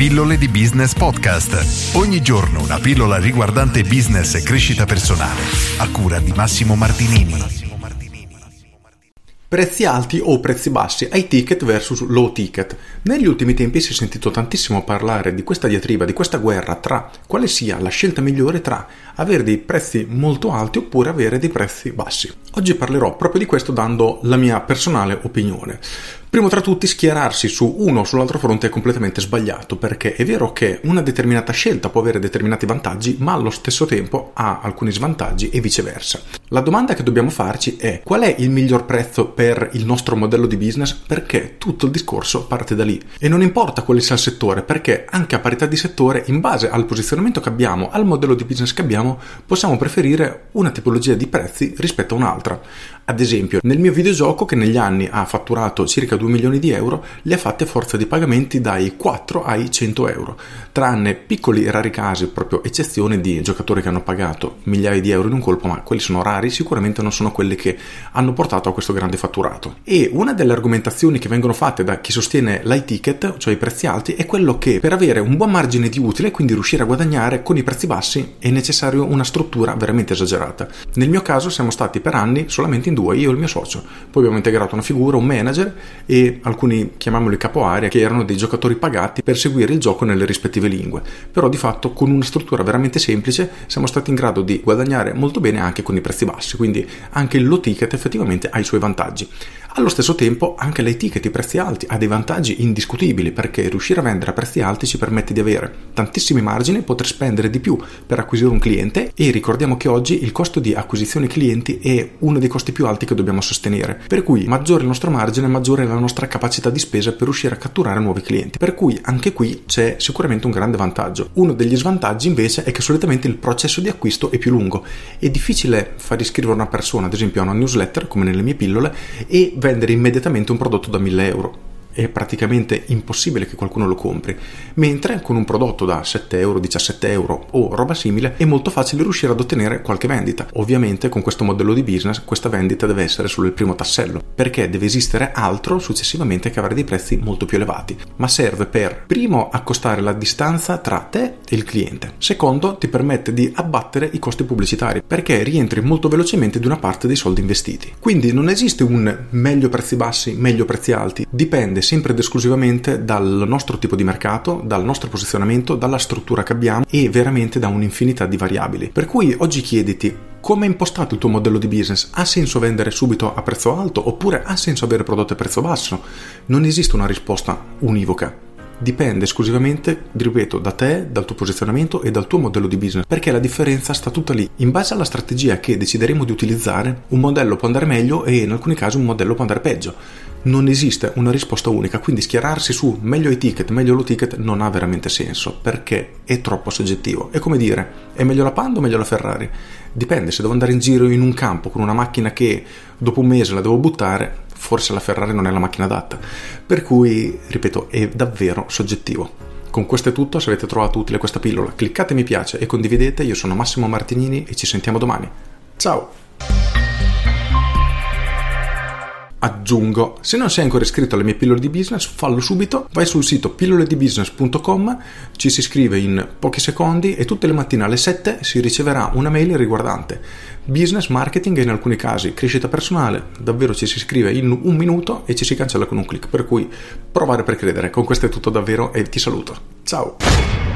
Pillole di Business Podcast. Ogni giorno una pillola riguardante business e crescita personale. A cura di Massimo Martinini. Prezzi alti o prezzi bassi, high ticket versus low ticket. Negli ultimi tempi si è sentito tantissimo parlare di questa diatriba, di questa guerra tra quale sia la scelta migliore tra avere dei prezzi molto alti oppure avere dei prezzi bassi. Oggi parlerò proprio di questo dando la mia personale opinione. Primo tra tutti, schierarsi su uno o sull'altro fronte è completamente sbagliato, perché è vero che una determinata scelta può avere determinati vantaggi, ma allo stesso tempo ha alcuni svantaggi e viceversa. La domanda che dobbiamo farci è qual è il miglior prezzo per il nostro modello di business? Perché tutto il discorso parte da lì. E non importa quale sia il settore, perché anche a parità di settore, in base al posizionamento che abbiamo, al modello di business che abbiamo, possiamo preferire una tipologia di prezzi rispetto a un'altra. Ad esempio, nel mio videogioco che negli anni ha fatturato circa 2 milioni di euro, li ha fatti a forza di pagamenti dai 4 ai 100 euro, tranne piccoli e rari casi, proprio eccezioni di giocatori che hanno pagato migliaia di euro in un colpo, ma quelli sono rari, sicuramente non sono quelli che hanno portato a questo grande fatturato. E una delle argomentazioni che vengono fatte da chi sostiene l'high ticket, cioè i prezzi alti, è quello che per avere un buon margine di utile, quindi riuscire a guadagnare con i prezzi bassi, è necessario una struttura veramente esagerata. Nel mio caso siamo stati per anni solamente in due, io e il mio socio. Poi abbiamo integrato una figura, un manager e alcuni, chiamiamoli capo area, che erano dei giocatori pagati per seguire il gioco nelle rispettive lingue. Però di fatto con una struttura veramente semplice siamo stati in grado di guadagnare molto bene anche con i prezzi bassi, quindi anche il low ticket effettivamente ha i suoi vantaggi. Allo stesso tempo anche l'high ticket, i prezzi alti, ha dei vantaggi indiscutibili perché riuscire a vendere a prezzi alti ci permette di avere tantissimi margini, poter spendere di più per acquisire un cliente e ricordiamo che oggi il costo di acquisizione clienti è uno dei costi più alti che dobbiamo sostenere. Per cui maggiore il nostro margine, maggiore la nostra capacità di spesa per riuscire a catturare nuovi clienti. Per cui anche qui c'è sicuramente un grande vantaggio. Uno degli svantaggi invece è che solitamente il processo di acquisto è più lungo. È difficile far iscrivere una persona, ad esempio a una newsletter come nelle mie pillole, e vendere immediatamente un prodotto da 1000 euro è praticamente impossibile che qualcuno lo compri, mentre con un prodotto da 7 euro, 17 euro o roba simile è molto facile riuscire ad ottenere qualche vendita. Ovviamente con questo modello di business questa vendita deve essere solo il primo tassello, perché deve esistere altro successivamente che avrà dei prezzi molto più elevati, ma serve per primo accostare la distanza tra te e il cliente, secondo ti permette di abbattere i costi pubblicitari, perché rientri molto velocemente di una parte dei soldi investiti. Quindi non esiste un meglio prezzi bassi, meglio prezzi alti, dipende dipende sempre ed esclusivamente dal nostro tipo di mercato, dal nostro posizionamento, dalla struttura che abbiamo e veramente da un'infinità di variabili. Per cui oggi chiediti come è impostato il tuo modello di business? Ha senso vendere subito a prezzo alto oppure ha senso avere prodotti a prezzo basso? Non esiste una risposta univoca dipende esclusivamente, ripeto, da te, dal tuo posizionamento e dal tuo modello di business, perché la differenza sta tutta lì. In base alla strategia che decideremo di utilizzare, un modello può andare meglio e in alcuni casi un modello può andare peggio. Non esiste una risposta unica, quindi schierarsi su meglio i ticket, meglio lo ticket non ha veramente senso, perché è troppo soggettivo. È come dire, è meglio la Panda o meglio la Ferrari? Dipende, se devo andare in giro in un campo con una macchina che dopo un mese la devo buttare, forse la Ferrari non è la macchina adatta. Per cui, ripeto, è davvero soggettivo. Con questo è tutto, se avete trovato utile questa pillola cliccate mi piace e condividete, io sono Massimo Martinini e ci sentiamo domani. Ciao! Aggiungo, se non sei ancora iscritto alle mie pillole di business, fallo subito, vai sul sito pilloledibusiness.com, ci si iscrive in pochi secondi e tutte le mattine alle 7 si riceverà una mail riguardante business, marketing e in alcuni casi crescita personale, davvero ci si iscrive in un minuto e ci si cancella con un clic, per cui provare per credere. Con questo è tutto davvero e ti saluto. Ciao!